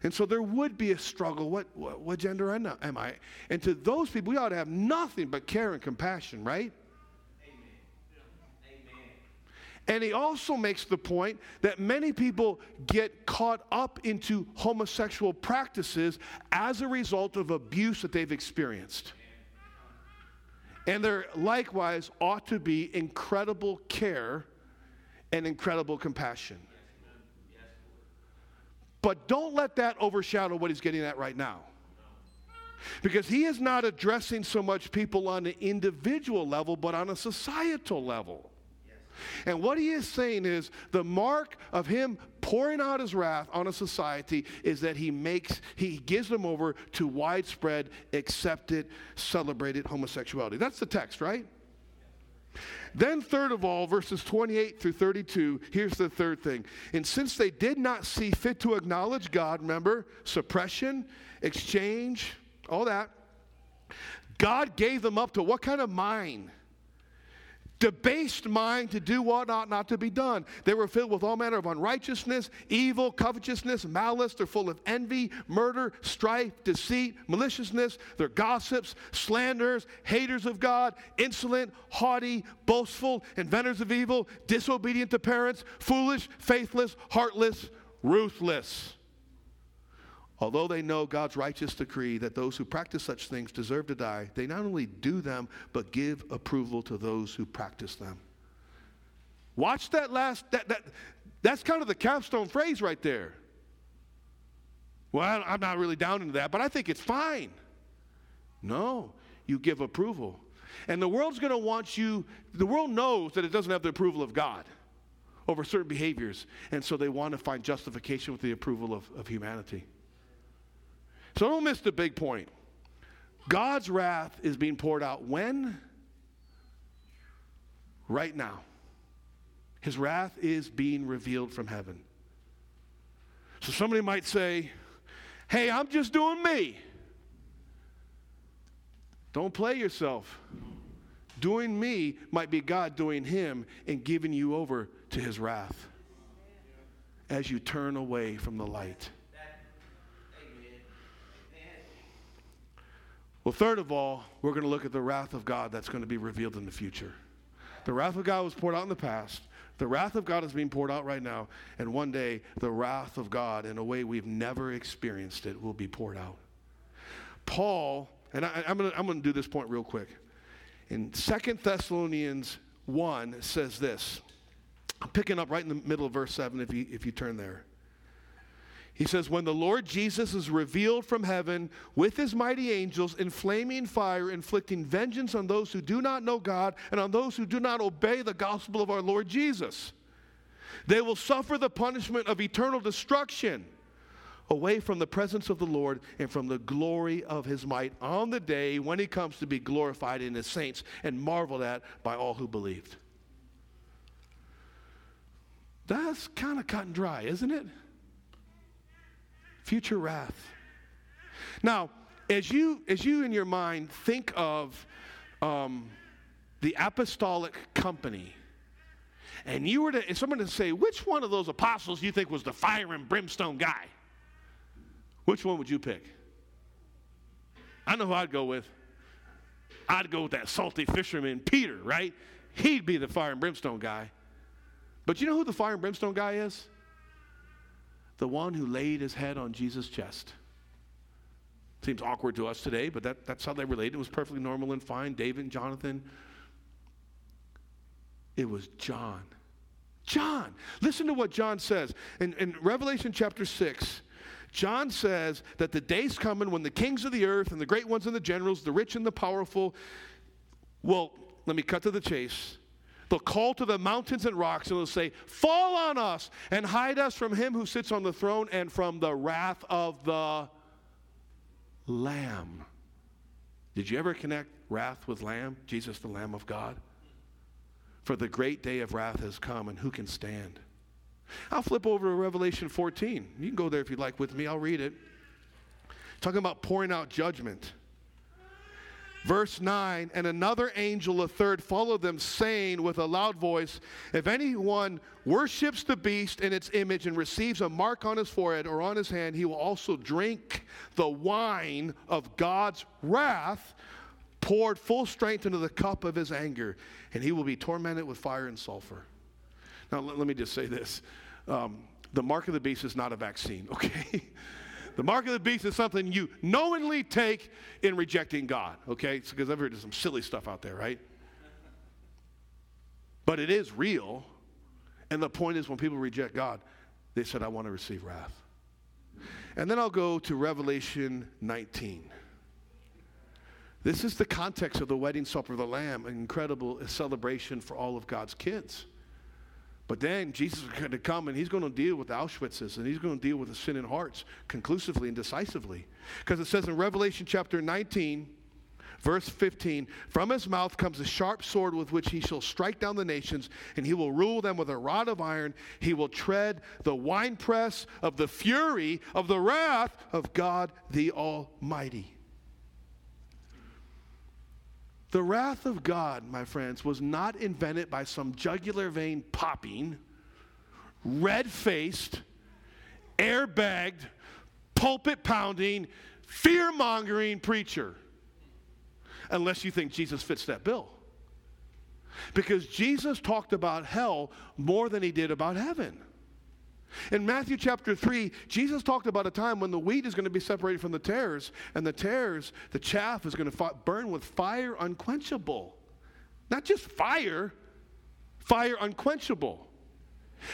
And so there would be a struggle. What, what, what gender am I? And to those people, we ought to have nothing but care and compassion, right? Amen. And he also makes the point that many people get caught up into homosexual practices as a result of abuse that they've experienced. And there likewise ought to be incredible care and incredible compassion. But don't let that overshadow what he's getting at right now. Because he is not addressing so much people on an individual level, but on a societal level. And what he is saying is the mark of him pouring out his wrath on a society is that he makes, he gives them over to widespread, accepted, celebrated homosexuality. That's the text, right? Then, third of all, verses 28 through 32, here's the third thing. And since they did not see fit to acknowledge God, remember, suppression, exchange, all that, God gave them up to what kind of mind? Debased mind to do what ought not to be done. They were filled with all manner of unrighteousness, evil, covetousness, malice. They're full of envy, murder, strife, deceit, maliciousness. They're gossips, slanderers, haters of God, insolent, haughty, boastful, inventors of evil, disobedient to parents, foolish, faithless, heartless, ruthless. Although they know God's righteous decree that those who practice such things deserve to die, they not only do them, but give approval to those who practice them. Watch that last, that, that, that's kind of the capstone phrase right there. Well, I'm not really down into that, but I think it's fine. No, you give approval. And the world's going to want you, the world knows that it doesn't have the approval of God over certain behaviors, and so they want to find justification with the approval of, of humanity. So don't miss the big point. God's wrath is being poured out when? Right now. His wrath is being revealed from heaven. So somebody might say, Hey, I'm just doing me. Don't play yourself. Doing me might be God doing him and giving you over to his wrath as you turn away from the light. Well, third of all, we're going to look at the wrath of God that's going to be revealed in the future. The wrath of God was poured out in the past. The wrath of God is being poured out right now. And one day, the wrath of God, in a way we've never experienced it, will be poured out. Paul, and I, am going to do this point real quick. In Second Thessalonians 1 says this. I'm picking up right in the middle of verse 7 if you, if you turn there. He says, When the Lord Jesus is revealed from heaven with his mighty angels in flaming fire, inflicting vengeance on those who do not know God and on those who do not obey the gospel of our Lord Jesus, they will suffer the punishment of eternal destruction away from the presence of the Lord and from the glory of his might on the day when he comes to be glorified in his saints and marveled at by all who believed. That's kind of cut and dry, isn't it? Future wrath. Now, as you as you in your mind think of um, the apostolic company, and you were to, if someone to say, which one of those apostles you think was the fire and brimstone guy? Which one would you pick? I know who I'd go with. I'd go with that salty fisherman, Peter, right? He'd be the fire and brimstone guy. But you know who the fire and brimstone guy is? The one who laid his head on Jesus' chest. Seems awkward to us today, but that, that's how they related. It was perfectly normal and fine. David and Jonathan. It was John. John. Listen to what John says. In, in Revelation chapter 6, John says that the day's coming when the kings of the earth and the great ones and the generals, the rich and the powerful, well, let me cut to the chase. They'll call to the mountains and rocks and they'll say, Fall on us and hide us from him who sits on the throne and from the wrath of the Lamb. Did you ever connect wrath with Lamb? Jesus, the Lamb of God? For the great day of wrath has come, and who can stand? I'll flip over to Revelation 14. You can go there if you'd like with me. I'll read it. Talking about pouring out judgment. Verse 9, and another angel, a third, followed them, saying with a loud voice, If anyone worships the beast in its image and receives a mark on his forehead or on his hand, he will also drink the wine of God's wrath, poured full strength into the cup of his anger, and he will be tormented with fire and sulfur. Now, let, let me just say this um, the mark of the beast is not a vaccine, okay? The mark of the beast is something you knowingly take in rejecting God, okay? Because I've heard some silly stuff out there, right? But it is real. And the point is, when people reject God, they said, I want to receive wrath. And then I'll go to Revelation 19. This is the context of the wedding supper of the Lamb, an incredible celebration for all of God's kids. But then Jesus is going to come and he's going to deal with the Auschwitzes and he's going to deal with the sin in hearts conclusively and decisively. Because it says in Revelation chapter 19, verse 15, from his mouth comes a sharp sword with which he shall strike down the nations, and he will rule them with a rod of iron. He will tread the winepress of the fury of the wrath of God the Almighty. The wrath of God, my friends, was not invented by some jugular vein popping, red faced, airbagged, pulpit pounding, fear mongering preacher. Unless you think Jesus fits that bill. Because Jesus talked about hell more than he did about heaven. In Matthew chapter 3, Jesus talked about a time when the wheat is going to be separated from the tares, and the tares, the chaff, is going to burn with fire unquenchable. Not just fire, fire unquenchable.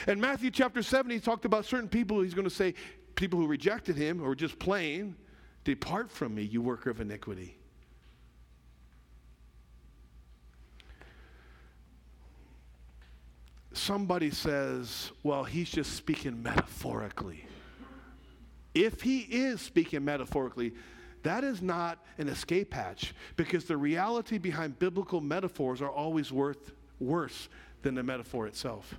In Matthew chapter 7, he talked about certain people, he's going to say, people who rejected him or just plain, depart from me, you worker of iniquity. Somebody says, well, he's just speaking metaphorically. If he is speaking metaphorically, that is not an escape hatch because the reality behind biblical metaphors are always worth worse than the metaphor itself.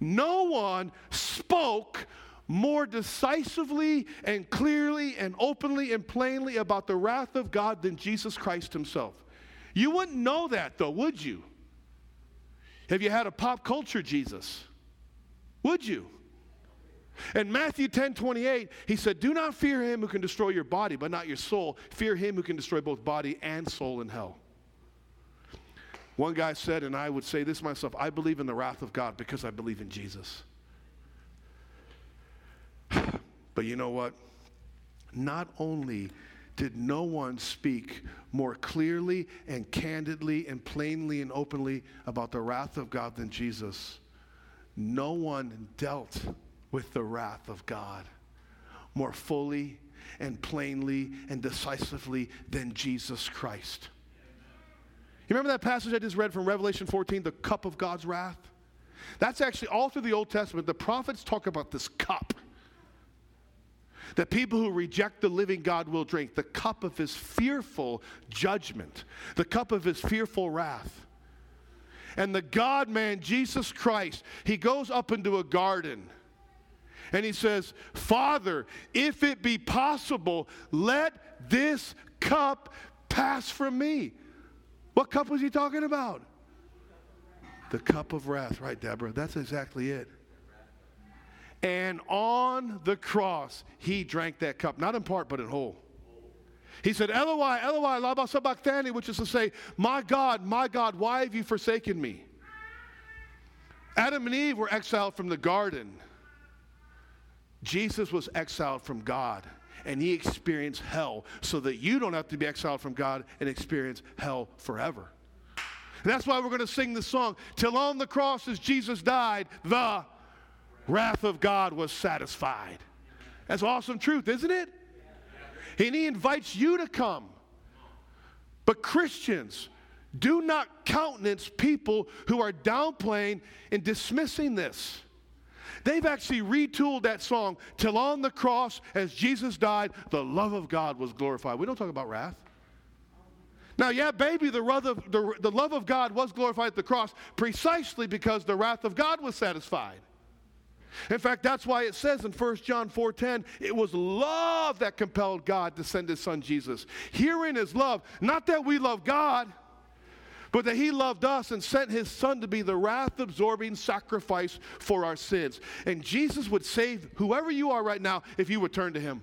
No one spoke more decisively and clearly and openly and plainly about the wrath of God than Jesus Christ himself. You wouldn't know that though, would you? Have you had a pop culture Jesus? Would you? In Matthew 10 28, he said, Do not fear him who can destroy your body, but not your soul. Fear him who can destroy both body and soul in hell. One guy said, and I would say this myself I believe in the wrath of God because I believe in Jesus. But you know what? Not only did no one speak more clearly and candidly and plainly and openly about the wrath of God than Jesus. No one dealt with the wrath of God more fully and plainly and decisively than Jesus Christ. You remember that passage I just read from Revelation 14, the cup of God's wrath? That's actually all through the Old Testament. The prophets talk about this cup that people who reject the living God will drink the cup of his fearful judgment, the cup of his fearful wrath. And the God man, Jesus Christ, he goes up into a garden and he says, Father, if it be possible, let this cup pass from me. What cup was he talking about? The cup of wrath, right, Deborah? That's exactly it. And on the cross, he drank that cup, not in part, but in whole. He said, Eloi, Eloi, lama sabachthani, which is to say, My God, my God, why have you forsaken me? Adam and Eve were exiled from the garden. Jesus was exiled from God, and he experienced hell so that you don't have to be exiled from God and experience hell forever. And that's why we're going to sing the song, Till on the cross as Jesus died, the wrath of God was satisfied. That's awesome truth, isn't it? And he invites you to come. But Christians, do not countenance people who are downplaying and dismissing this. They've actually retooled that song till on the cross, as Jesus died, the love of God was glorified. We don't talk about wrath. Now, yeah, baby, the the, the love of God was glorified at the cross precisely because the wrath of God was satisfied. In fact, that's why it says in 1 John 4:10, it was love that compelled God to send his son Jesus. Herein is love, not that we love God, but that he loved us and sent his son to be the wrath absorbing sacrifice for our sins. And Jesus would save whoever you are right now if you would turn to him.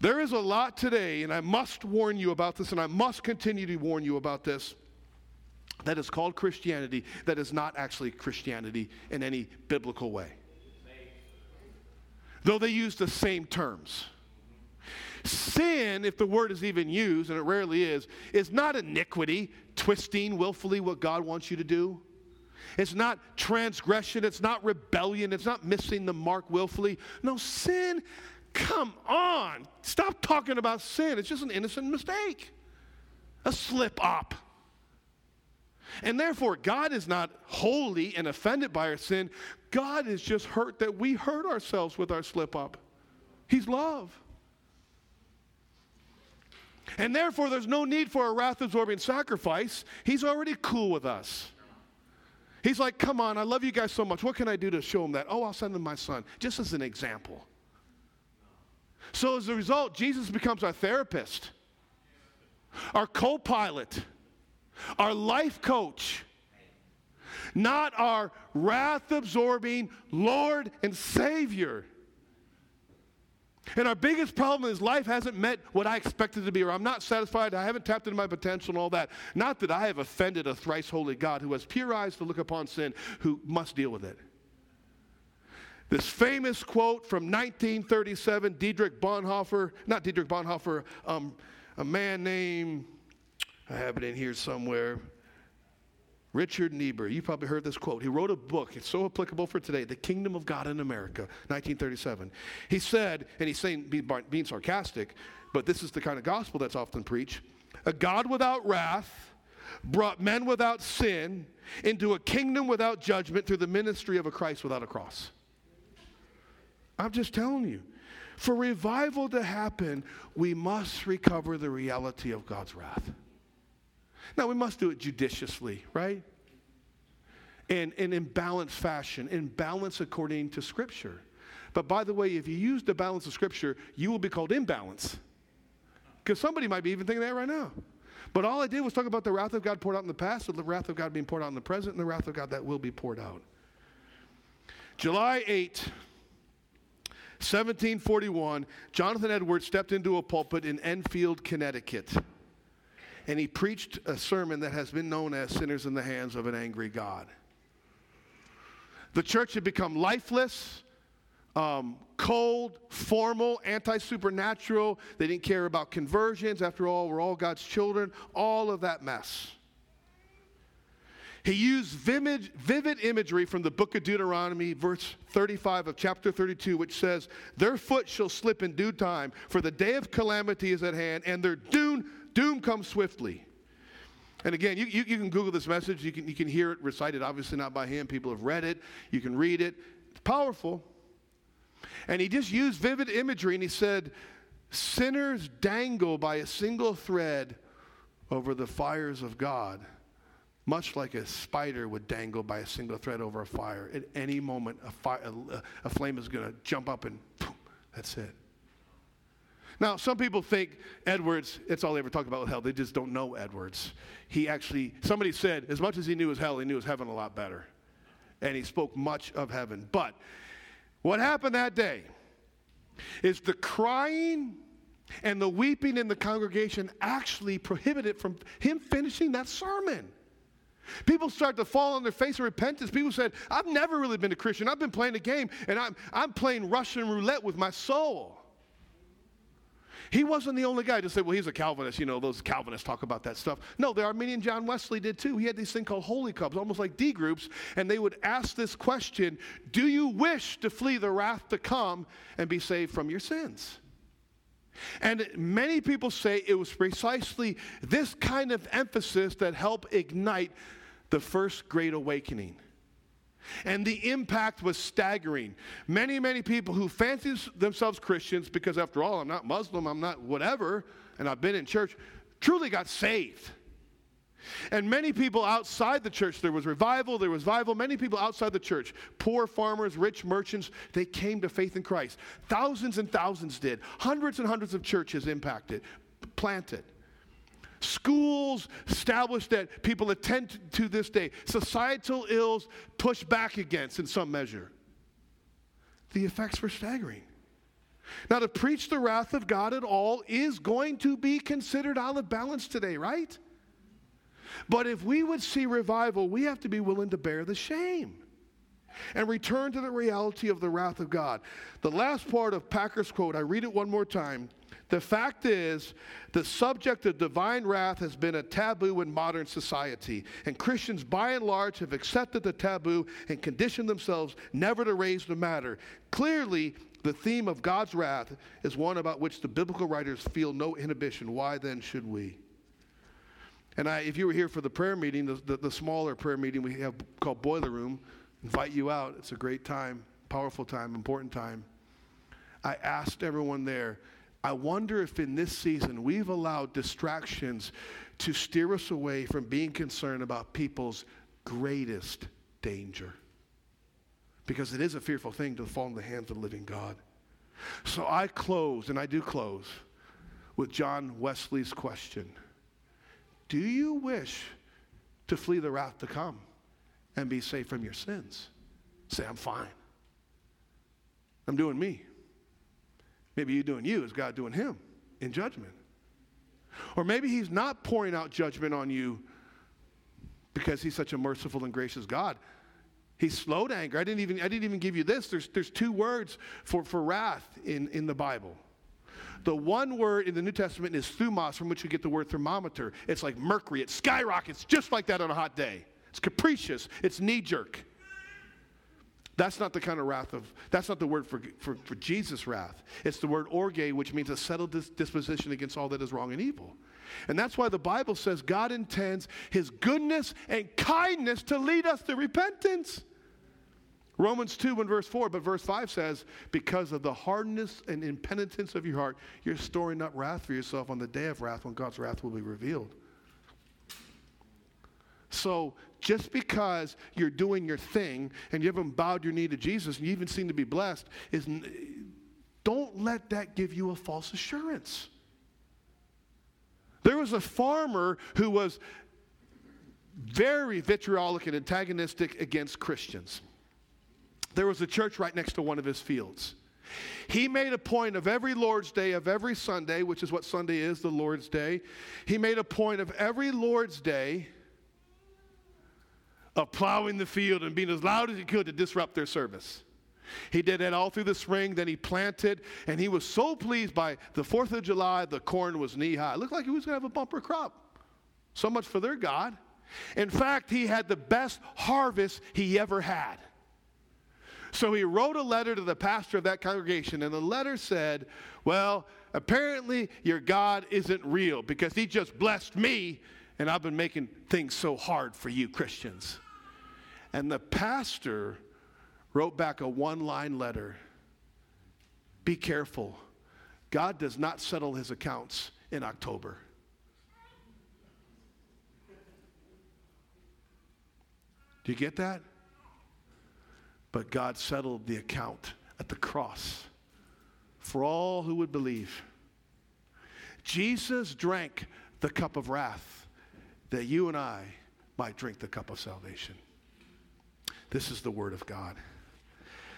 There is a lot today, and I must warn you about this, and I must continue to warn you about this that is called Christianity that is not actually Christianity in any biblical way. Though they use the same terms. Sin, if the word is even used, and it rarely is, is not iniquity, twisting willfully what God wants you to do. It's not transgression, it's not rebellion, it's not missing the mark willfully. No, sin, come on. Stop talking about sin. It's just an innocent mistake, a slip up. And therefore, God is not holy and offended by our sin. God is just hurt that we hurt ourselves with our slip up. He's love. And therefore, there's no need for a wrath absorbing sacrifice. He's already cool with us. He's like, come on, I love you guys so much. What can I do to show him that? Oh, I'll send him my son, just as an example. So as a result, Jesus becomes our therapist, our co pilot our life coach, not our wrath absorbing Lord and Savior. And our biggest problem is life hasn't met what I expected to be, or I'm not satisfied, I haven't tapped into my potential and all that. Not that I have offended a thrice holy God who has pure eyes to look upon sin, who must deal with it. This famous quote from 1937, Dietrich Bonhoeffer, not Dietrich Bonhoeffer, um, a man named I have it in here somewhere. Richard Niebuhr, you probably heard this quote. He wrote a book, it's so applicable for today The Kingdom of God in America, 1937. He said, and he's saying, being sarcastic, but this is the kind of gospel that's often preached a God without wrath brought men without sin into a kingdom without judgment through the ministry of a Christ without a cross. I'm just telling you. For revival to happen, we must recover the reality of God's wrath. Now, we must do it judiciously, right? And, and in balanced fashion, in balance according to Scripture. But by the way, if you use the balance of Scripture, you will be called imbalance. Because somebody might be even thinking that right now. But all I did was talk about the wrath of God poured out in the past, the wrath of God being poured out in the present, and the wrath of God that will be poured out. July 8, 1741, Jonathan Edwards stepped into a pulpit in Enfield, Connecticut and he preached a sermon that has been known as Sinners in the Hands of an Angry God. The church had become lifeless, um, cold, formal, anti supernatural. They didn't care about conversions. After all, we're all God's children. All of that mess. He used vivid, vivid, imagery from the book of Deuteronomy, verse 35 of chapter 32, which says, Their foot shall slip in due time, for the day of calamity is at hand, and their doom, Doom comes swiftly. And again, you, you, you, can Google this message. You can, you can hear it recited, obviously not by him. People have read it. You can read it. It's powerful. And he just used vivid imagery and he said, Sinners dangle by a single thread over the fires of God, much like a spider would dangle by a single thread over a fire. At any moment, a, fire, a, a flame is going to jump up and poof, that's it. Now, some people think Edwards, it's all they ever talk about with hell. They just don't know Edwards. He actually, somebody said, as much as he knew his hell, he knew his heaven a lot better. And he spoke much of heaven. But what happened that day is the crying and the weeping in the congregation actually prohibited from him finishing that sermon. People start to fall on their face in repentance. People said, I've never really been a Christian. I've been playing a game, and I'm, I'm playing Russian roulette with my soul. He wasn't the only guy to say, well, he's a Calvinist. You know, those Calvinists talk about that stuff. No, the Arminian John Wesley did too. He had these thing called holy clubs, almost like D groups, and they would ask this question Do you wish to flee the wrath to come and be saved from your sins? And many people say it was precisely this kind of emphasis that helped ignite the first great awakening. And the impact was staggering. Many, many people who fancy themselves Christians, because after all, I'm not Muslim, I'm not whatever, and I've been in church, truly got saved. And many people outside the church, there was revival, there was revival. Many people outside the church, poor farmers, rich merchants, they came to faith in Christ. Thousands and thousands did. Hundreds and hundreds of churches impacted, planted schools established that people attend to this day, societal ills pushed back against in some measure. The effects were staggering. Now, to preach the wrath of God at all is going to be considered out of balance today, right? But if we would see revival, we have to be willing to bear the shame and return to the reality of the wrath of God. The last part of Packer's quote, I read it one more time. The fact is, the subject of divine wrath has been a taboo in modern society, and Christians by and large have accepted the taboo and conditioned themselves never to raise the matter. Clearly, the theme of God's wrath is one about which the biblical writers feel no inhibition. Why then should we? And I, if you were here for the prayer meeting, the, the, the smaller prayer meeting we have called Boiler Room, invite you out. It's a great time, powerful time, important time. I asked everyone there, I wonder if in this season we've allowed distractions to steer us away from being concerned about people's greatest danger. Because it is a fearful thing to fall in the hands of the living God. So I close, and I do close, with John Wesley's question Do you wish to flee the wrath to come and be saved from your sins? Say, I'm fine. I'm doing me. Maybe you doing you, is God doing him in judgment? Or maybe he's not pouring out judgment on you because he's such a merciful and gracious God. He's slow to anger. I didn't even, I didn't even give you this. There's, there's two words for, for wrath in, in the Bible. The one word in the New Testament is thumos, from which we get the word thermometer. It's like mercury, it skyrockets just like that on a hot day. It's capricious, it's knee jerk. That's not the kind of wrath of, that's not the word for, for, for Jesus' wrath. It's the word orge, which means a settled dis- disposition against all that is wrong and evil. And that's why the Bible says God intends his goodness and kindness to lead us to repentance. Romans 2 and verse 4, but verse 5 says, Because of the hardness and impenitence of your heart, you're storing up wrath for yourself on the day of wrath when God's wrath will be revealed. So just because you're doing your thing and you haven't bowed your knee to Jesus and you even seem to be blessed, is don't let that give you a false assurance. There was a farmer who was very vitriolic and antagonistic against Christians. There was a church right next to one of his fields. He made a point of every Lord's Day, of every Sunday, which is what Sunday is, the Lord's Day. He made a point of every Lord's Day of plowing the field and being as loud as he could to disrupt their service. He did that all through the spring. Then he planted, and he was so pleased by the 4th of July, the corn was knee high. It looked like he was going to have a bumper crop. So much for their God. In fact, he had the best harvest he ever had. So he wrote a letter to the pastor of that congregation, and the letter said, Well, apparently your God isn't real because he just blessed me, and I've been making things so hard for you Christians. And the pastor wrote back a one line letter be careful. God does not settle his accounts in October. Do you get that? But God settled the account at the cross for all who would believe. Jesus drank the cup of wrath that you and I might drink the cup of salvation. This is the word of God.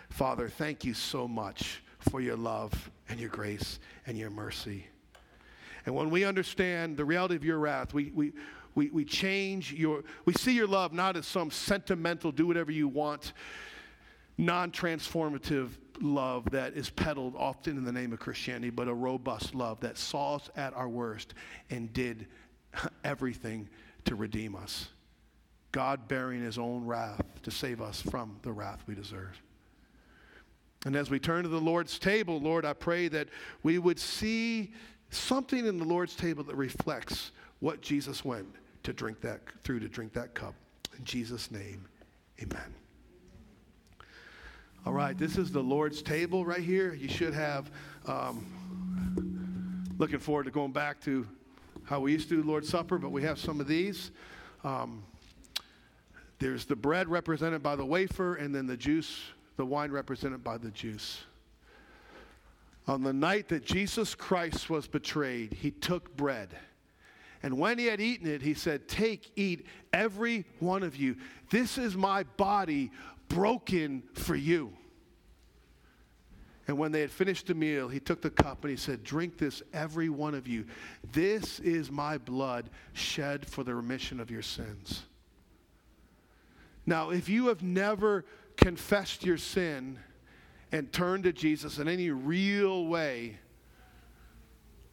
Father, thank you so much for your love and your grace and your mercy. And when we understand the reality of your wrath, we, we, we, we change your, we see your love not as some sentimental, do whatever you want, non transformative love that is peddled often in the name of Christianity, but a robust love that saw us at our worst and did everything to redeem us. God bearing his own wrath to save us from the wrath we deserve. And as we turn to the Lord's table, Lord, I pray that we would see something in the Lord's table that reflects what Jesus went to drink that through to drink that cup. In Jesus' name, amen. All right, this is the Lord's table right here. You should have, um, looking forward to going back to how we used to do Lord's Supper, but we have some of these. Um, there's the bread represented by the wafer, and then the juice, the wine represented by the juice. On the night that Jesus Christ was betrayed, he took bread. And when he had eaten it, he said, Take, eat, every one of you. This is my body broken for you. And when they had finished the meal, he took the cup and he said, Drink this, every one of you. This is my blood shed for the remission of your sins. Now, if you have never confessed your sin and turned to Jesus in any real way,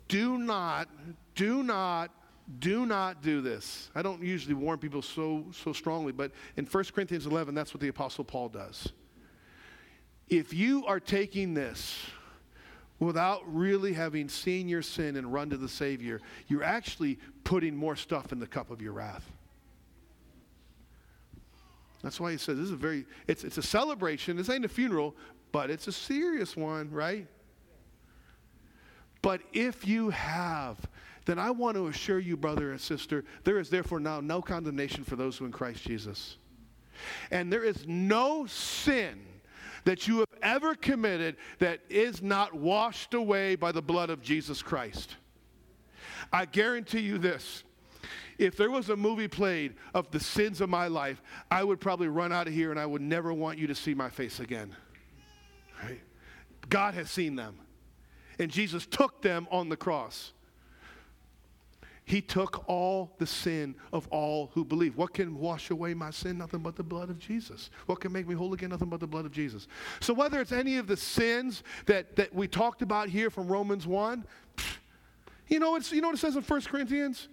do not, do not, do not do this. I don't usually warn people so, so strongly, but in 1 Corinthians 11, that's what the Apostle Paul does. If you are taking this without really having seen your sin and run to the Savior, you're actually putting more stuff in the cup of your wrath. That's why he says this is a very, it's, it's a celebration. This ain't a funeral, but it's a serious one, right? But if you have, then I want to assure you, brother and sister, there is therefore now no condemnation for those who in Christ Jesus. And there is no sin that you have ever committed that is not washed away by the blood of Jesus Christ. I guarantee you this if there was a movie played of the sins of my life, I would probably run out of here and I would never want you to see my face again. Right? God has seen them. And Jesus took them on the cross. He took all the sin of all who believe. What can wash away my sin? Nothing but the blood of Jesus. What can make me whole again? Nothing but the blood of Jesus. So, whether it's any of the sins that, that we talked about here from Romans 1, you know, it's, you know what it says in 1 Corinthians?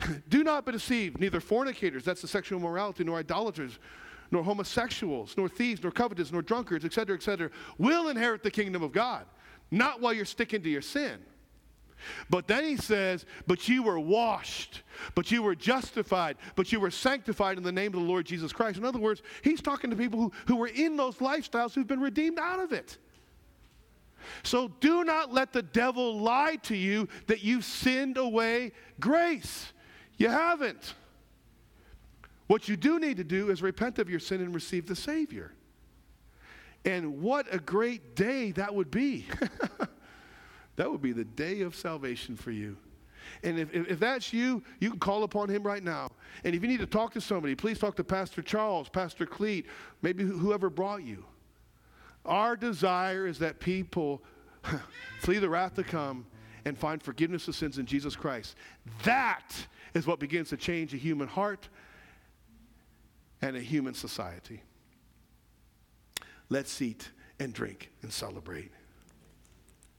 Do not be deceived, neither fornicators, that's the sexual immorality, nor idolaters, nor homosexuals, nor thieves, nor covetous, nor drunkards, etc., etc., will inherit the kingdom of God. Not while you're sticking to your sin. But then he says, But you were washed, but you were justified, but you were sanctified in the name of the Lord Jesus Christ. In other words, he's talking to people who, who were in those lifestyles who've been redeemed out of it. So do not let the devil lie to you that you've sinned away grace. You haven't. What you do need to do is repent of your sin and receive the Savior. And what a great day that would be. that would be the day of salvation for you. And if, if, that's you, you can call upon him right now. And if you need to talk to somebody, please talk to Pastor Charles, Pastor Cleet, maybe whoever brought you. Our desire is that people flee the wrath to come and find forgiveness of sins in Jesus Christ. That is what begins to change a human heart and a human society. Let's eat and drink and celebrate.